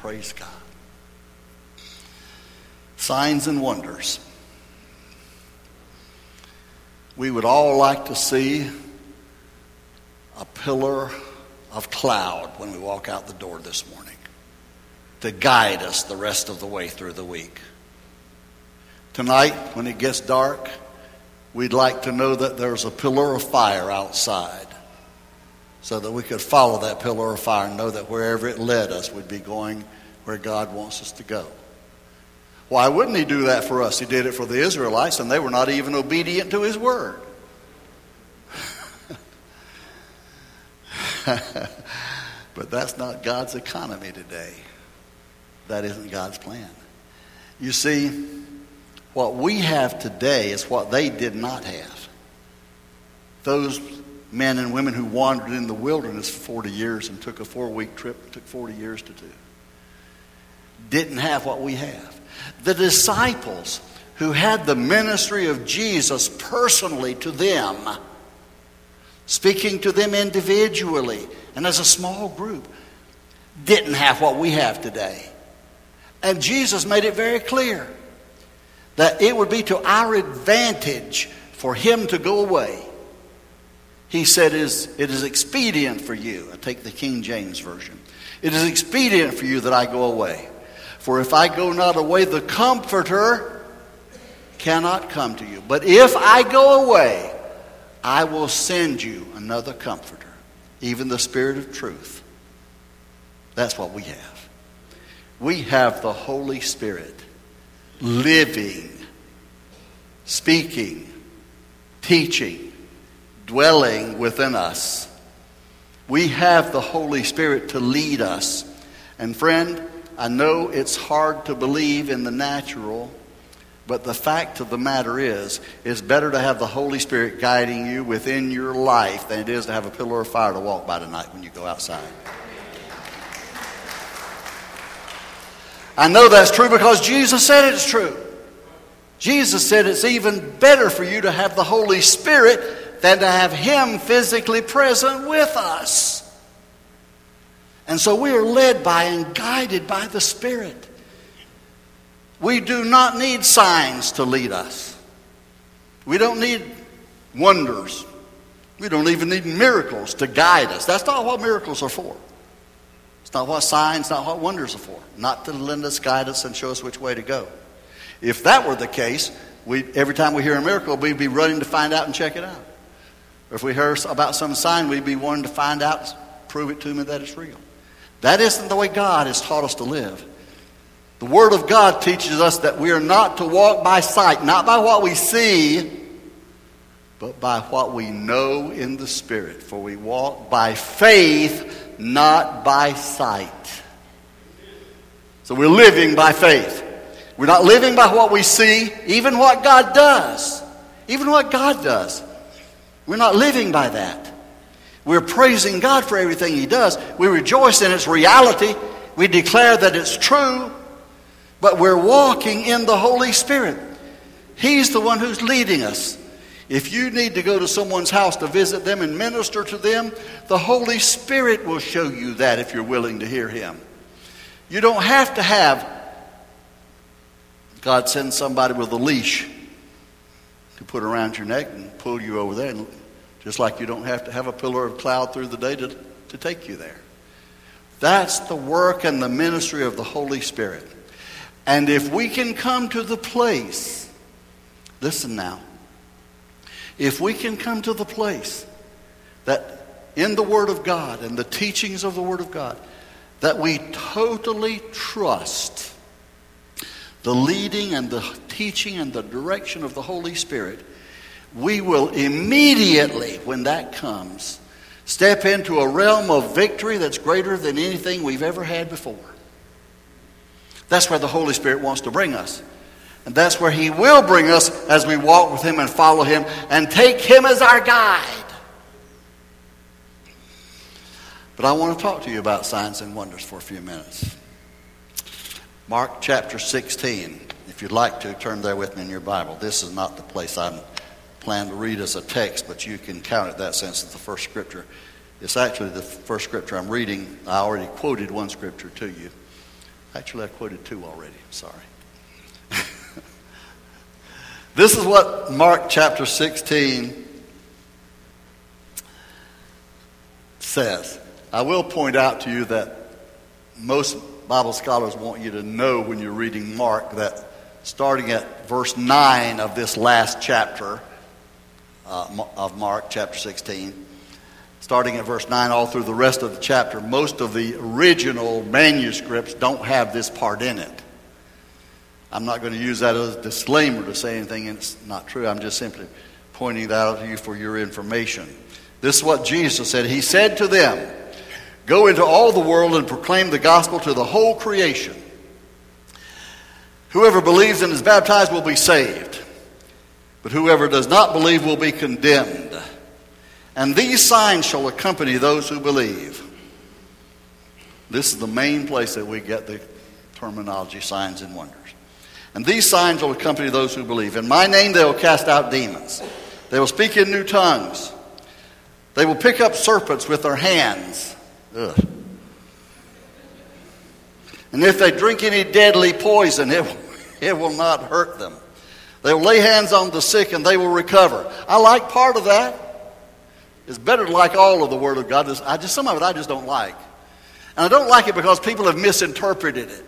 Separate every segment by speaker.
Speaker 1: Praise God. Signs and wonders. We would all like to see a pillar of cloud when we walk out the door this morning to guide us the rest of the way through the week. Tonight, when it gets dark, we'd like to know that there's a pillar of fire outside so that we could follow that pillar of fire and know that wherever it led us, we'd be going where God wants us to go. Why wouldn't He do that for us? He did it for the Israelites, and they were not even obedient to His word. but that's not God's economy today. That isn't God's plan. You see, what we have today is what they did not have. Those men and women who wandered in the wilderness for 40 years and took a four week trip, took 40 years to do, didn't have what we have. The disciples who had the ministry of Jesus personally to them, speaking to them individually and as a small group, didn't have what we have today. And Jesus made it very clear that it would be to our advantage for him to go away. He said, It is expedient for you. I take the King James Version. It is expedient for you that I go away. For if I go not away, the Comforter cannot come to you. But if I go away, I will send you another Comforter, even the Spirit of truth. That's what we have. We have the Holy Spirit living, speaking, teaching, dwelling within us. We have the Holy Spirit to lead us. And friend, I know it's hard to believe in the natural, but the fact of the matter is, it's better to have the Holy Spirit guiding you within your life than it is to have a pillar of fire to walk by tonight when you go outside. I know that's true because Jesus said it's true. Jesus said it's even better for you to have the Holy Spirit than to have Him physically present with us. And so we are led by and guided by the Spirit. We do not need signs to lead us. We don't need wonders. We don't even need miracles to guide us. That's not what miracles are for. It's not what signs, not what wonders are for. Not to lend us, guide us, and show us which way to go. If that were the case, every time we hear a miracle, we'd be running to find out and check it out. Or if we hear about some sign, we'd be wanting to find out, prove it to me that it's real. That isn't the way God has taught us to live. The Word of God teaches us that we are not to walk by sight, not by what we see, but by what we know in the Spirit. For we walk by faith not by sight. So we're living by faith. We're not living by what we see, even what God does. Even what God does. We're not living by that. We're praising God for everything He does. We rejoice in its reality. We declare that it's true. But we're walking in the Holy Spirit. He's the one who's leading us. If you need to go to someone's house to visit them and minister to them, the Holy Spirit will show you that if you're willing to hear Him. You don't have to have God send somebody with a leash to put around your neck and pull you over there, just like you don't have to have a pillar of cloud through the day to, to take you there. That's the work and the ministry of the Holy Spirit. And if we can come to the place, listen now, if we can come to the place that in the Word of God and the teachings of the Word of God, that we totally trust the leading and the teaching and the direction of the Holy Spirit, we will immediately, when that comes, step into a realm of victory that's greater than anything we've ever had before. That's where the Holy Spirit wants to bring us. And that's where He will bring us as we walk with Him and follow Him and take Him as our guide. But I want to talk to you about signs and wonders for a few minutes. Mark chapter 16. If you'd like to, turn there with me in your Bible. This is not the place I'm planning to read as a text, but you can count it that sense as the first scripture. It's actually the first scripture I'm reading. I already quoted one scripture to you. Actually, I quoted two already. Sorry. this is what Mark chapter 16 says. I will point out to you that most Bible scholars want you to know when you're reading Mark that starting at verse 9 of this last chapter uh, of Mark, chapter 16, starting at verse 9 all through the rest of the chapter, most of the original manuscripts don't have this part in it. I'm not going to use that as a disclaimer to say anything it's not true. I'm just simply pointing that out to you for your information. This is what Jesus said. He said to them, Go into all the world and proclaim the gospel to the whole creation. Whoever believes and is baptized will be saved, but whoever does not believe will be condemned. And these signs shall accompany those who believe. This is the main place that we get the terminology signs and wonders. And these signs will accompany those who believe. In my name they will cast out demons. They will speak in new tongues. They will pick up serpents with their hands. Ugh. And if they drink any deadly poison, it, it will not hurt them. They will lay hands on the sick and they will recover. I like part of that. It's better to like all of the Word of God. I just, some of it I just don't like. And I don't like it because people have misinterpreted it.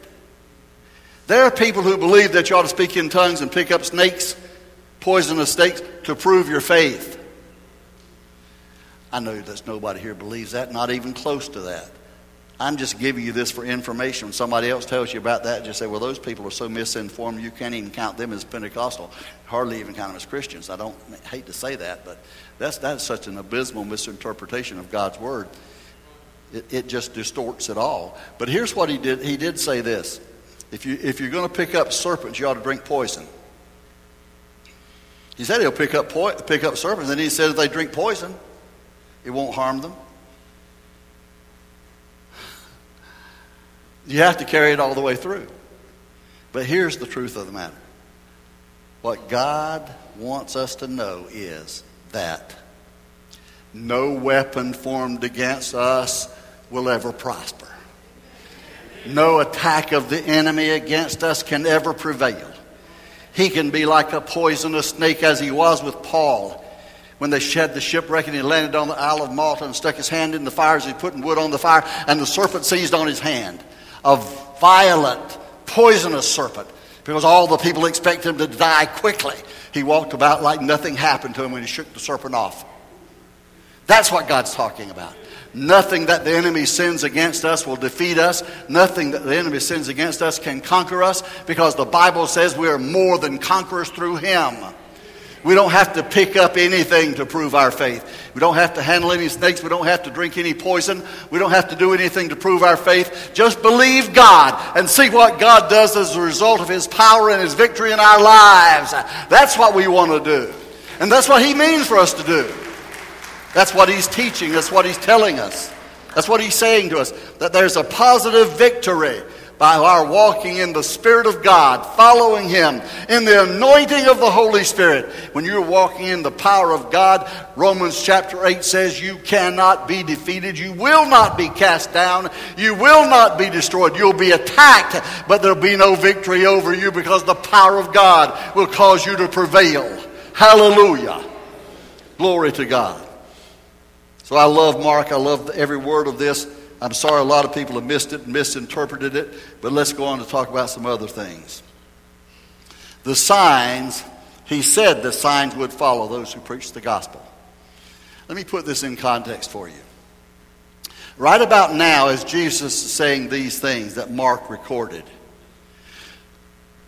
Speaker 1: There are people who believe that you ought to speak in tongues and pick up snakes, poisonous snakes, to prove your faith. I know that nobody here believes that, not even close to that. I'm just giving you this for information. When somebody else tells you about that, just say, well, those people are so misinformed, you can't even count them as Pentecostal, hardly even count them as Christians. I don't I hate to say that, but that's, that's such an abysmal misinterpretation of God's Word. It, it just distorts it all. But here's what he did. He did say this. If, you, if you're going to pick up serpents, you ought to drink poison. He said he'll pick up, po- pick up serpents, and he said if they drink poison, it won't harm them. You have to carry it all the way through. But here's the truth of the matter what God wants us to know is that no weapon formed against us will ever prosper. No attack of the enemy against us can ever prevail. He can be like a poisonous snake as he was with Paul when they shed the shipwreck and he landed on the Isle of Malta and stuck his hand in the fire as he putting wood on the fire and the serpent seized on his hand a violent, poisonous serpent because all the people expect him to die quickly. He walked about like nothing happened to him when he shook the serpent off. That's what God's talking about. Nothing that the enemy sins against us will defeat us. Nothing that the enemy sins against us can conquer us because the Bible says we are more than conquerors through him. We don't have to pick up anything to prove our faith. We don't have to handle any snakes. We don't have to drink any poison. We don't have to do anything to prove our faith. Just believe God and see what God does as a result of His power and His victory in our lives. That's what we want to do. And that's what He means for us to do. That's what He's teaching. That's what He's telling us. That's what He's saying to us. That there's a positive victory by our walking in the Spirit of God, following Him, in the anointing of the Holy Spirit. When you're walking in the power of God, Romans chapter 8 says you cannot be defeated. You will not be cast down. You will not be destroyed. You'll be attacked, but there'll be no victory over you because the power of God will cause you to prevail. Hallelujah. Glory to God. So I love Mark. I love every word of this. I'm sorry a lot of people have missed it misinterpreted it, but let's go on to talk about some other things. The signs, he said the signs would follow those who preach the gospel. Let me put this in context for you. Right about now, as Jesus is saying these things that Mark recorded,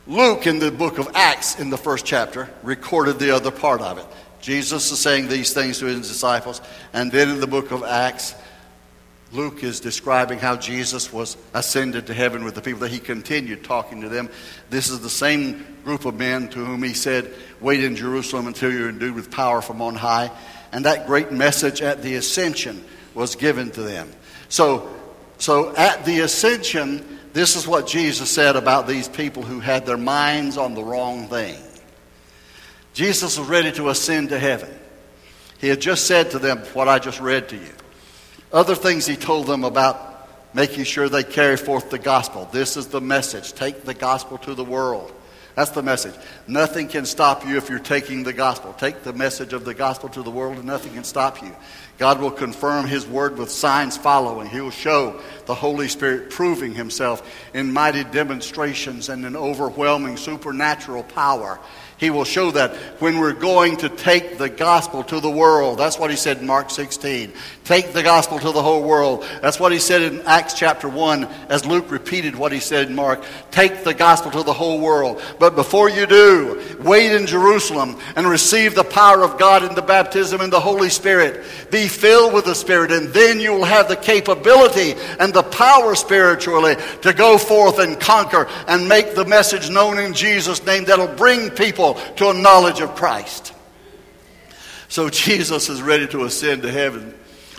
Speaker 1: Luke in the book of Acts, in the first chapter, recorded the other part of it. Jesus is saying these things to his disciples, and then in the book of Acts, Luke is describing how Jesus was ascended to heaven with the people, that he continued talking to them. This is the same group of men to whom he said, Wait in Jerusalem until you're endued with power from on high. And that great message at the ascension was given to them. So, so at the ascension, this is what Jesus said about these people who had their minds on the wrong thing. Jesus was ready to ascend to heaven. He had just said to them what I just read to you. Other things he told them about making sure they carry forth the gospel. This is the message. Take the gospel to the world. That's the message. Nothing can stop you if you're taking the gospel. Take the message of the gospel to the world, and nothing can stop you. God will confirm His word with signs following. He will show the Holy Spirit proving Himself in mighty demonstrations and in overwhelming supernatural power. He will show that when we're going to take the gospel to the world. That's what he said in Mark 16. Take the gospel to the whole world. That's what he said in Acts chapter 1 as Luke repeated what he said in Mark. Take the gospel to the whole world. But before you do, wait in Jerusalem and receive the power of God in the baptism in the Holy Spirit. Be filled with the Spirit, and then you will have the capability and the power spiritually to go forth and conquer and make the message known in Jesus' name that'll bring people to a knowledge of Christ. So Jesus is ready to ascend to heaven.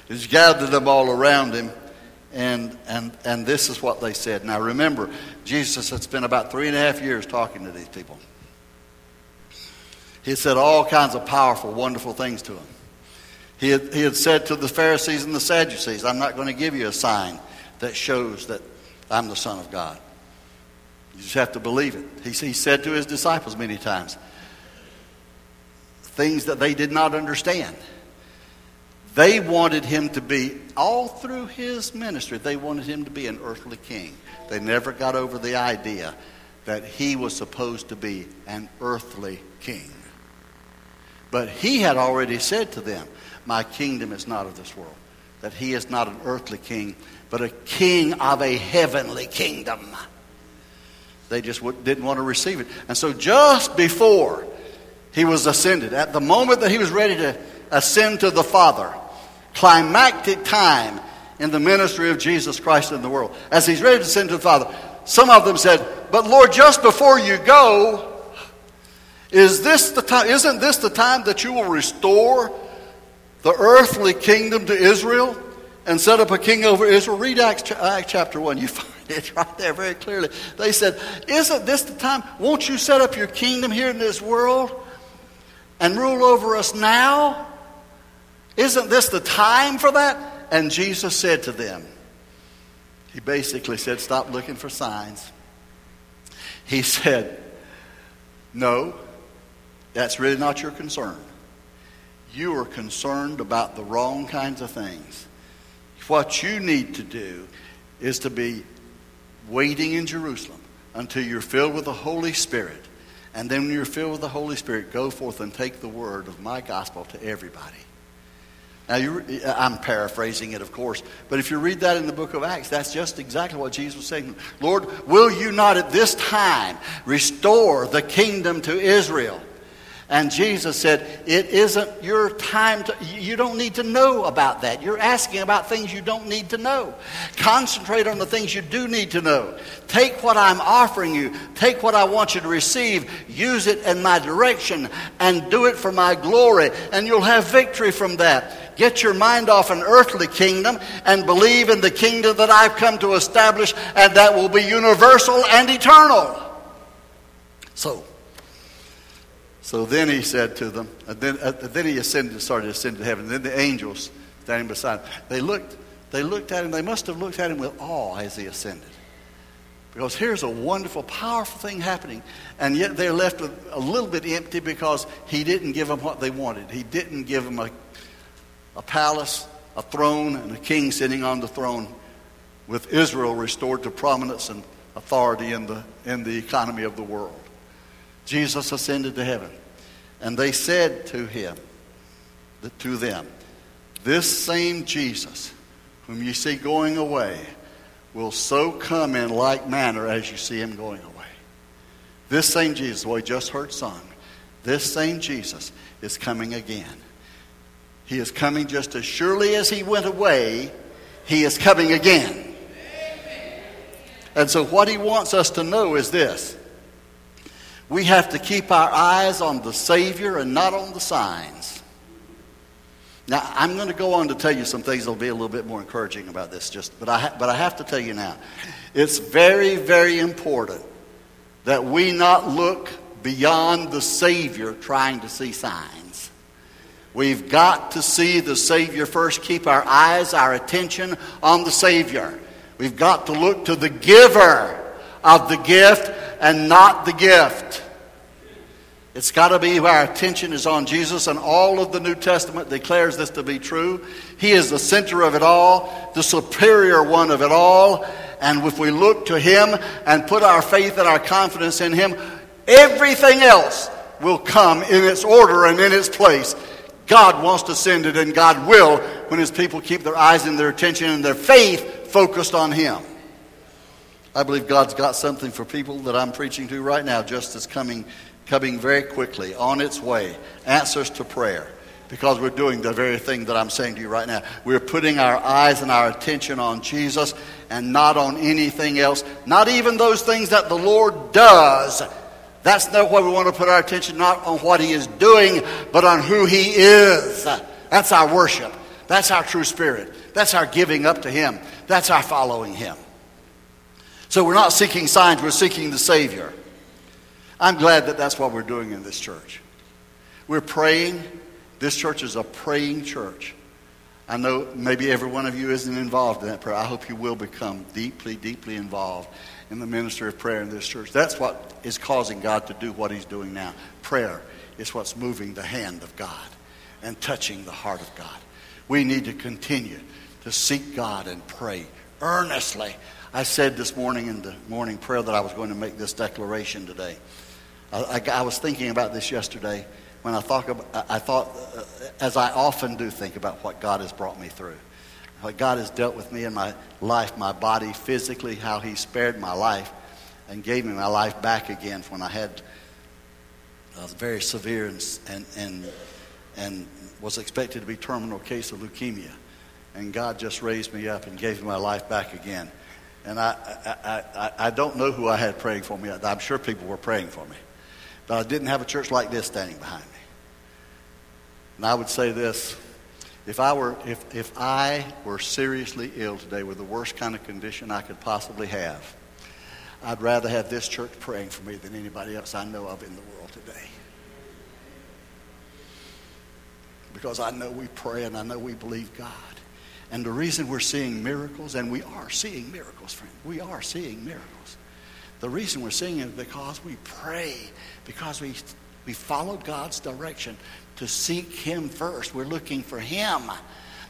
Speaker 1: He's gathered them all around him. And, and, and this is what they said. Now remember, Jesus had spent about three and a half years talking to these people. He had said all kinds of powerful, wonderful things to them. He had, he had said to the Pharisees and the Sadducees, I'm not going to give you a sign that shows that I'm the Son of God. You just have to believe it. He, he said to his disciples many times things that they did not understand. They wanted him to be, all through his ministry, they wanted him to be an earthly king. They never got over the idea that he was supposed to be an earthly king. But he had already said to them, My kingdom is not of this world. That he is not an earthly king, but a king of a heavenly kingdom. They just didn't want to receive it. And so, just before he was ascended, at the moment that he was ready to ascend to the Father, climactic time in the ministry of Jesus Christ in the world, as he's ready to ascend to the Father, some of them said, But Lord, just before you go, is this the time, isn't this the time that you will restore the earthly kingdom to Israel and set up a king over Israel? Read Acts, Acts chapter 1. You find it's right there very clearly. They said, Isn't this the time? Won't you set up your kingdom here in this world and rule over us now? Isn't this the time for that? And Jesus said to them, He basically said, Stop looking for signs. He said, No, that's really not your concern. You are concerned about the wrong kinds of things. What you need to do is to be waiting in Jerusalem until you're filled with the Holy Spirit. And then when you're filled with the Holy Spirit, go forth and take the word of my gospel to everybody. Now, I'm paraphrasing it, of course, but if you read that in the book of Acts, that's just exactly what Jesus was saying. Lord, will you not at this time restore the kingdom to Israel? And Jesus said, It isn't your time to, you don't need to know about that. You're asking about things you don't need to know. Concentrate on the things you do need to know. Take what I'm offering you, take what I want you to receive, use it in my direction, and do it for my glory, and you'll have victory from that. Get your mind off an earthly kingdom and believe in the kingdom that I've come to establish, and that will be universal and eternal. So, so then he said to them, and then, uh, then he ascended, started to ascend to heaven. And then the angels standing beside him, they looked, they looked at him. They must have looked at him with awe as he ascended. Because here's a wonderful, powerful thing happening. And yet they're left with a little bit empty because he didn't give them what they wanted. He didn't give them a, a palace, a throne, and a king sitting on the throne with Israel restored to prominence and authority in the, in the economy of the world. Jesus ascended to heaven. And they said to him, to them, This same Jesus, whom you see going away, will so come in like manner as you see him going away. This same Jesus, we just heard sung, this same Jesus is coming again. He is coming just as surely as he went away, he is coming again. And so, what he wants us to know is this we have to keep our eyes on the Savior and not on the signs. Now, I'm going to go on to tell you some things that'll be a little bit more encouraging about this, just, but, I but I have to tell you now. It's very, very important that we not look beyond the Savior trying to see signs. We've got to see the Savior first, keep our eyes, our attention on the Savior. We've got to look to the giver of the gift and not the gift. It's got to be where our attention is on Jesus, and all of the New Testament declares this to be true. He is the center of it all, the superior one of it all. And if we look to Him and put our faith and our confidence in Him, everything else will come in its order and in its place. God wants to send it, and God will when His people keep their eyes and their attention and their faith focused on Him. I believe God's got something for people that I'm preaching to right now, just as coming coming very quickly on its way. Answers to prayer. Because we're doing the very thing that I'm saying to you right now. We're putting our eyes and our attention on Jesus and not on anything else. Not even those things that the Lord does. That's not where we want to put our attention, not on what He is doing, but on who He is. That's our worship. That's our true spirit. That's our giving up to Him. That's our following Him. So we're not seeking signs, we're seeking the Savior. I'm glad that that's what we're doing in this church. We're praying. This church is a praying church. I know maybe every one of you isn't involved in that prayer. I hope you will become deeply, deeply involved in the ministry of prayer in this church. That's what is causing God to do what He's doing now. Prayer is what's moving the hand of God and touching the heart of God. We need to continue to seek God and pray earnestly. I said this morning in the morning prayer that I was going to make this declaration today. I, I, I was thinking about this yesterday when I thought, about, I thought uh, as I often do think about what God has brought me through. What God has dealt with me in my life, my body, physically, how He spared my life and gave me my life back again when I had a very severe and, and, and, and was expected to be terminal case of leukemia. And God just raised me up and gave me my life back again. And I, I, I, I don't know who I had praying for me. I'm sure people were praying for me. But I didn't have a church like this standing behind me. And I would say this if I were, if, if I were seriously ill today with the worst kind of condition I could possibly have, I'd rather have this church praying for me than anybody else I know of in the world today. Because I know we pray and I know we believe God. And the reason we're seeing miracles, and we are seeing miracles, friend, we are seeing miracles. The reason we're seeing it is because we pray, because we, we followed God's direction to seek Him first. We're looking for Him,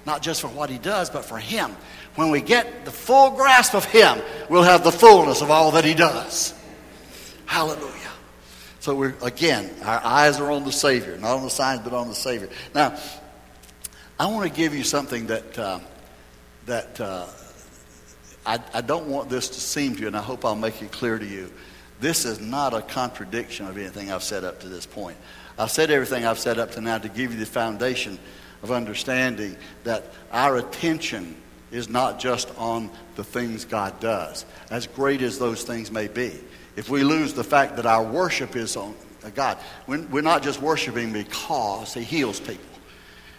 Speaker 1: not just for what He does, but for Him. When we get the full grasp of Him, we'll have the fullness of all that He does. Hallelujah. So we're, again, our eyes are on the Savior, not on the signs, but on the Savior. Now, I want to give you something that, uh, that uh, I, I don't want this to seem to you, and I hope I'll make it clear to you. This is not a contradiction of anything I've said up to this point. I've said everything I've said up to now to give you the foundation of understanding that our attention is not just on the things God does, as great as those things may be. If we lose the fact that our worship is on God, we're not just worshiping because He heals people.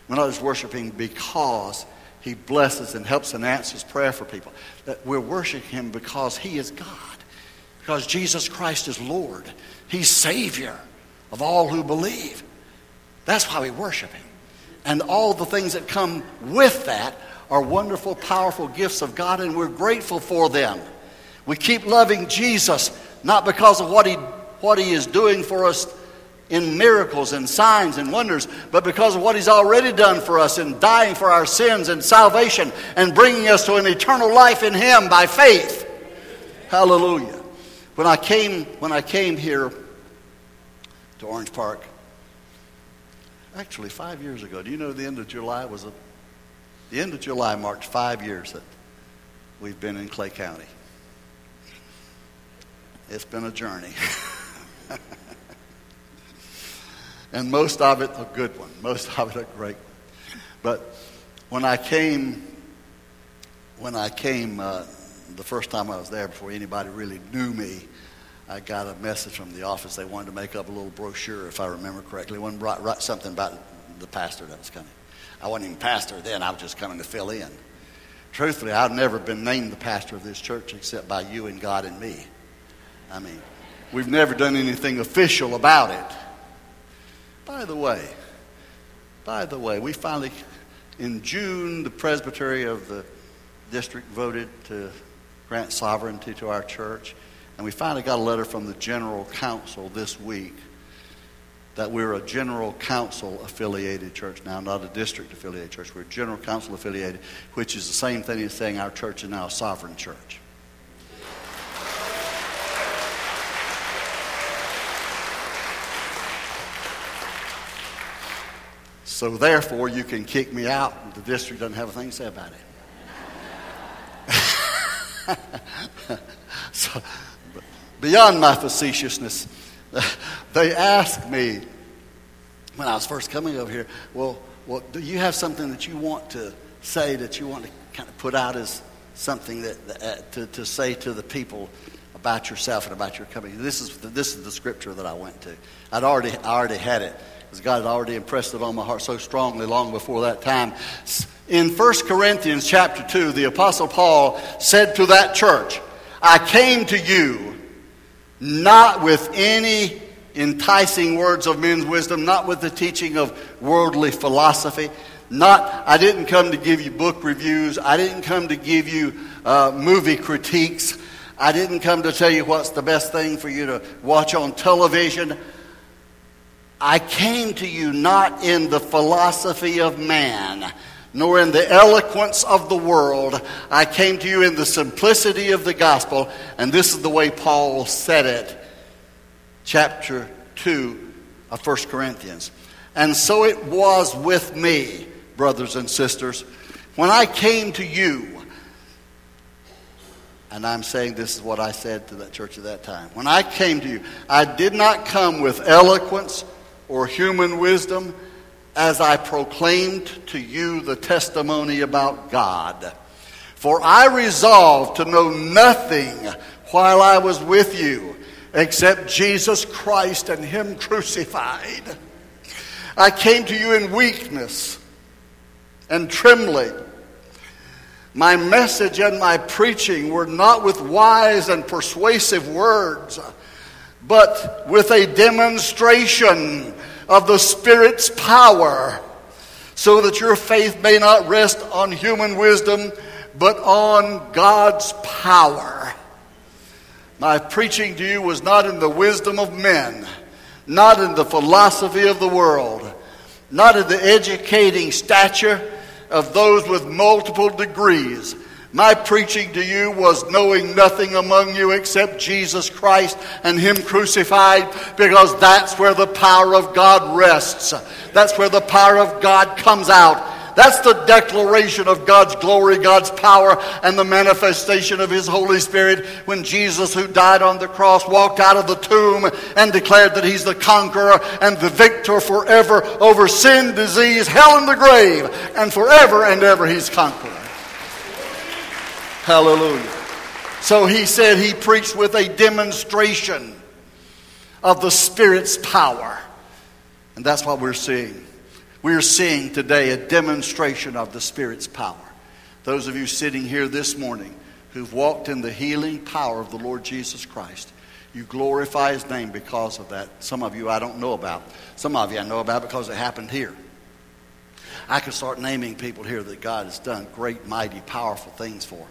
Speaker 1: We're not just worshiping because he blesses and helps and answers prayer for people. That we're worshiping Him because He is God, because Jesus Christ is Lord. He's Savior of all who believe. That's why we worship Him. And all the things that come with that are wonderful, powerful gifts of God, and we're grateful for them. We keep loving Jesus, not because of what He, what he is doing for us in miracles and signs and wonders, but because of what He's already done for us in dying for our sins and salvation and bringing us to an eternal life in Him by faith. Hallelujah. When I came, when I came here to Orange Park, actually five years ago, do you know the end of July was a, the end of July marked five years that we've been in Clay County. It's been a journey. and most of it a good one, most of it a great one. But when I came, when I came uh, the first time I was there, before anybody really knew me, I got a message from the office. They wanted to make up a little brochure, if I remember correctly. One write, write something about the pastor that was coming. I wasn't even pastor then. I was just coming to fill in. Truthfully, I've never been named the pastor of this church except by you and God and me. I mean, we've never done anything official about it. By the way, by the way, we finally, in June, the presbytery of the district voted to grant sovereignty to our church. And we finally got a letter from the General Council this week that we're a General Council affiliated church now, not a district affiliated church. We're General Council affiliated, which is the same thing as saying our church is now a sovereign church. So therefore, you can kick me out. The district doesn't have a thing to say about it. so, beyond my facetiousness, they asked me when I was first coming over here, well, well, do you have something that you want to say that you want to kind of put out as something that uh, to, to say to the people about yourself and about your company? This is the, this is the scripture that I went to. I'd already I already had it because God had already impressed it on my heart so strongly long before that time. In 1 Corinthians chapter 2, the Apostle Paul said to that church, I came to you not with any enticing words of men's wisdom, not with the teaching of worldly philosophy. Not, I didn't come to give you book reviews. I didn't come to give you uh, movie critiques. I didn't come to tell you what's the best thing for you to watch on television. I came to you not in the philosophy of man, nor in the eloquence of the world. I came to you in the simplicity of the gospel. And this is the way Paul said it, chapter 2 of 1 Corinthians. And so it was with me, brothers and sisters, when I came to you. And I'm saying this is what I said to that church at that time. When I came to you, I did not come with eloquence or human wisdom as I proclaimed to you the testimony about God. For I resolved to know nothing while I was with you except Jesus Christ and Him crucified. I came to you in weakness and trembling. My message and my preaching were not with wise and persuasive words but with a demonstration of the Spirit's power, so that your faith may not rest on human wisdom, but on God's power. My preaching to you was not in the wisdom of men, not in the philosophy of the world, not in the educating stature of those with multiple degrees my preaching to you was knowing nothing among you except Jesus Christ and Him crucified, because that's where the power of God rests. That's where the power of God comes out. That's the declaration of God's glory, God's power, and the manifestation of His Holy Spirit when Jesus, who died on the cross, walked out of the tomb and declared that He's the conqueror and the victor forever over sin, disease, hell, and the grave. And forever and ever He's conqueror. Hallelujah. So he said he preached with a demonstration of the Spirit's power. And that's what we're seeing. We're seeing today a demonstration of the Spirit's power. Those of you sitting here this morning who've walked in the healing power of the Lord Jesus Christ, you glorify his name because of that. Some of you I don't know about. Some of you I know about because it happened here. I could start naming people here that God has done great, mighty, powerful things for.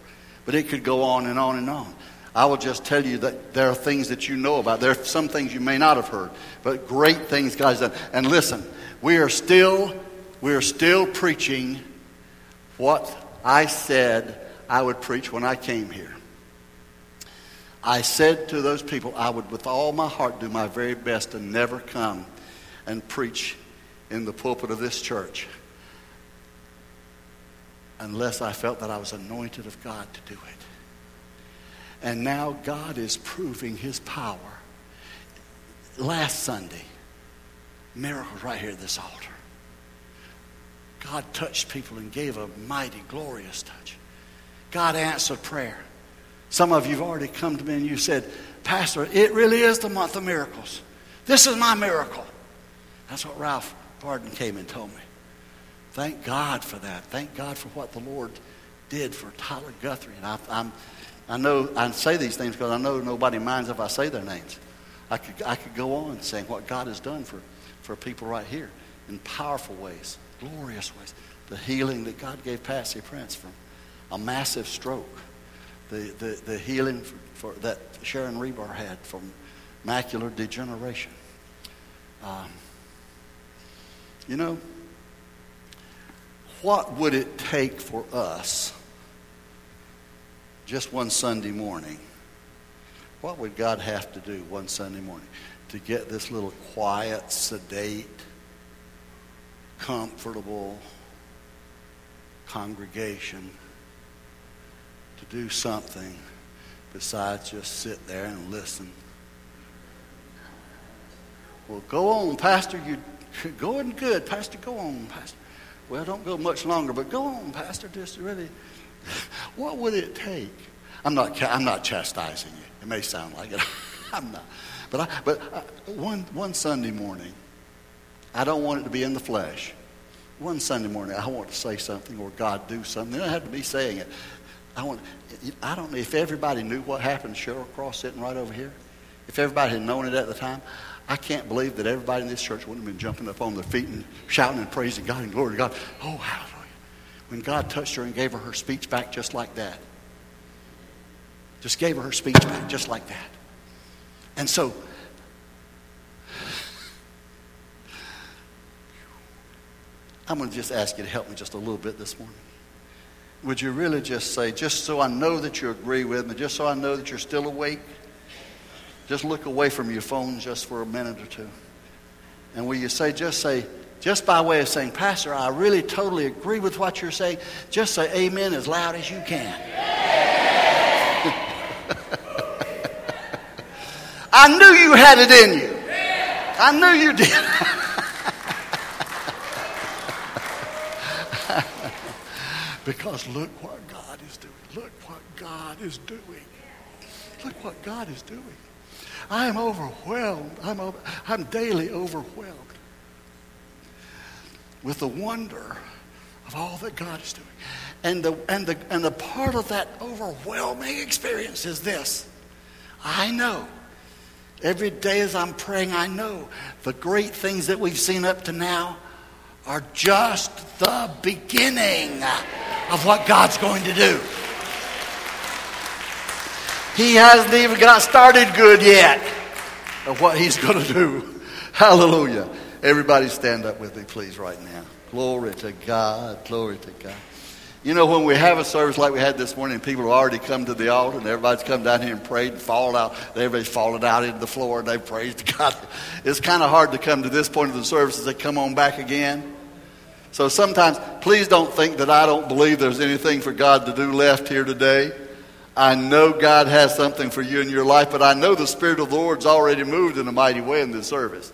Speaker 1: But it could go on and on and on. I will just tell you that there are things that you know about. There are some things you may not have heard, but great things God's done. And listen, we are still, we are still preaching what I said I would preach when I came here. I said to those people, I would with all my heart do my very best to never come and preach in the pulpit of this church unless I felt that I was anointed of God to do it. And now God is proving his power. Last Sunday, miracles right here at this altar. God touched people and gave a mighty, glorious touch. God answered prayer. Some of you have already come to me and you said, Pastor, it really is the month of miracles. This is my miracle. That's what Ralph Barden came and told me. Thank God for that. Thank God for what the Lord did for Tyler Guthrie. And I, I'm, I know I say these things because I know nobody minds if I say their names. I could, I could go on saying what God has done for, for people right here in powerful ways, glorious ways. The healing that God gave Patsy Prince from a massive stroke. the, the, the healing for, for that Sharon Rebar had from macular degeneration. Um, you know, what would it take for us just one Sunday morning? What would God have to do one Sunday morning to get this little quiet, sedate, comfortable congregation to do something besides just sit there and listen? Well, go on, Pastor. You're going good, Pastor. Go on, Pastor. Well, don't go much longer, but go on, Pastor. Just really, what would it take? I'm not. I'm not chastising you. It may sound like it. I'm not. But I, but I, one one Sunday morning, I don't want it to be in the flesh. One Sunday morning, I want to say something or God do something. I have to be saying it. I want. I don't know if everybody knew what happened to Cheryl Cross sitting right over here. If everybody had known it at the time, I can't believe that everybody in this church wouldn't have been jumping up on their feet and shouting and praising God and glory to God. Oh, hallelujah. When God touched her and gave her her speech back just like that. Just gave her her speech back just like that. And so, I'm going to just ask you to help me just a little bit this morning. Would you really just say, just so I know that you agree with me, just so I know that you're still awake? Just look away from your phone just for a minute or two. And will you say, just say, just by way of saying, Pastor, I really totally agree with what you're saying, just say amen as loud as you can. I knew you had it in you. I knew you did. because look what God is doing. Look what God is doing. Look what God is doing. I am overwhelmed. I'm, over, I'm daily overwhelmed with the wonder of all that God is doing. And the, and, the, and the part of that overwhelming experience is this I know. Every day as I'm praying, I know the great things that we've seen up to now are just the beginning of what God's going to do. He hasn't even got started good yet of what he's going to do. Hallelujah. Everybody stand up with me, please, right now. Glory to God. Glory to God. You know, when we have a service like we had this morning, people have already come to the altar and everybody's come down here and prayed and fallen out. Everybody's fallen out into the floor and they've praised God. It's kind of hard to come to this point of the service as they come on back again. So sometimes, please don't think that I don't believe there's anything for God to do left here today. I know God has something for you in your life, but I know the Spirit of the Lord's already moved in a mighty way in this service.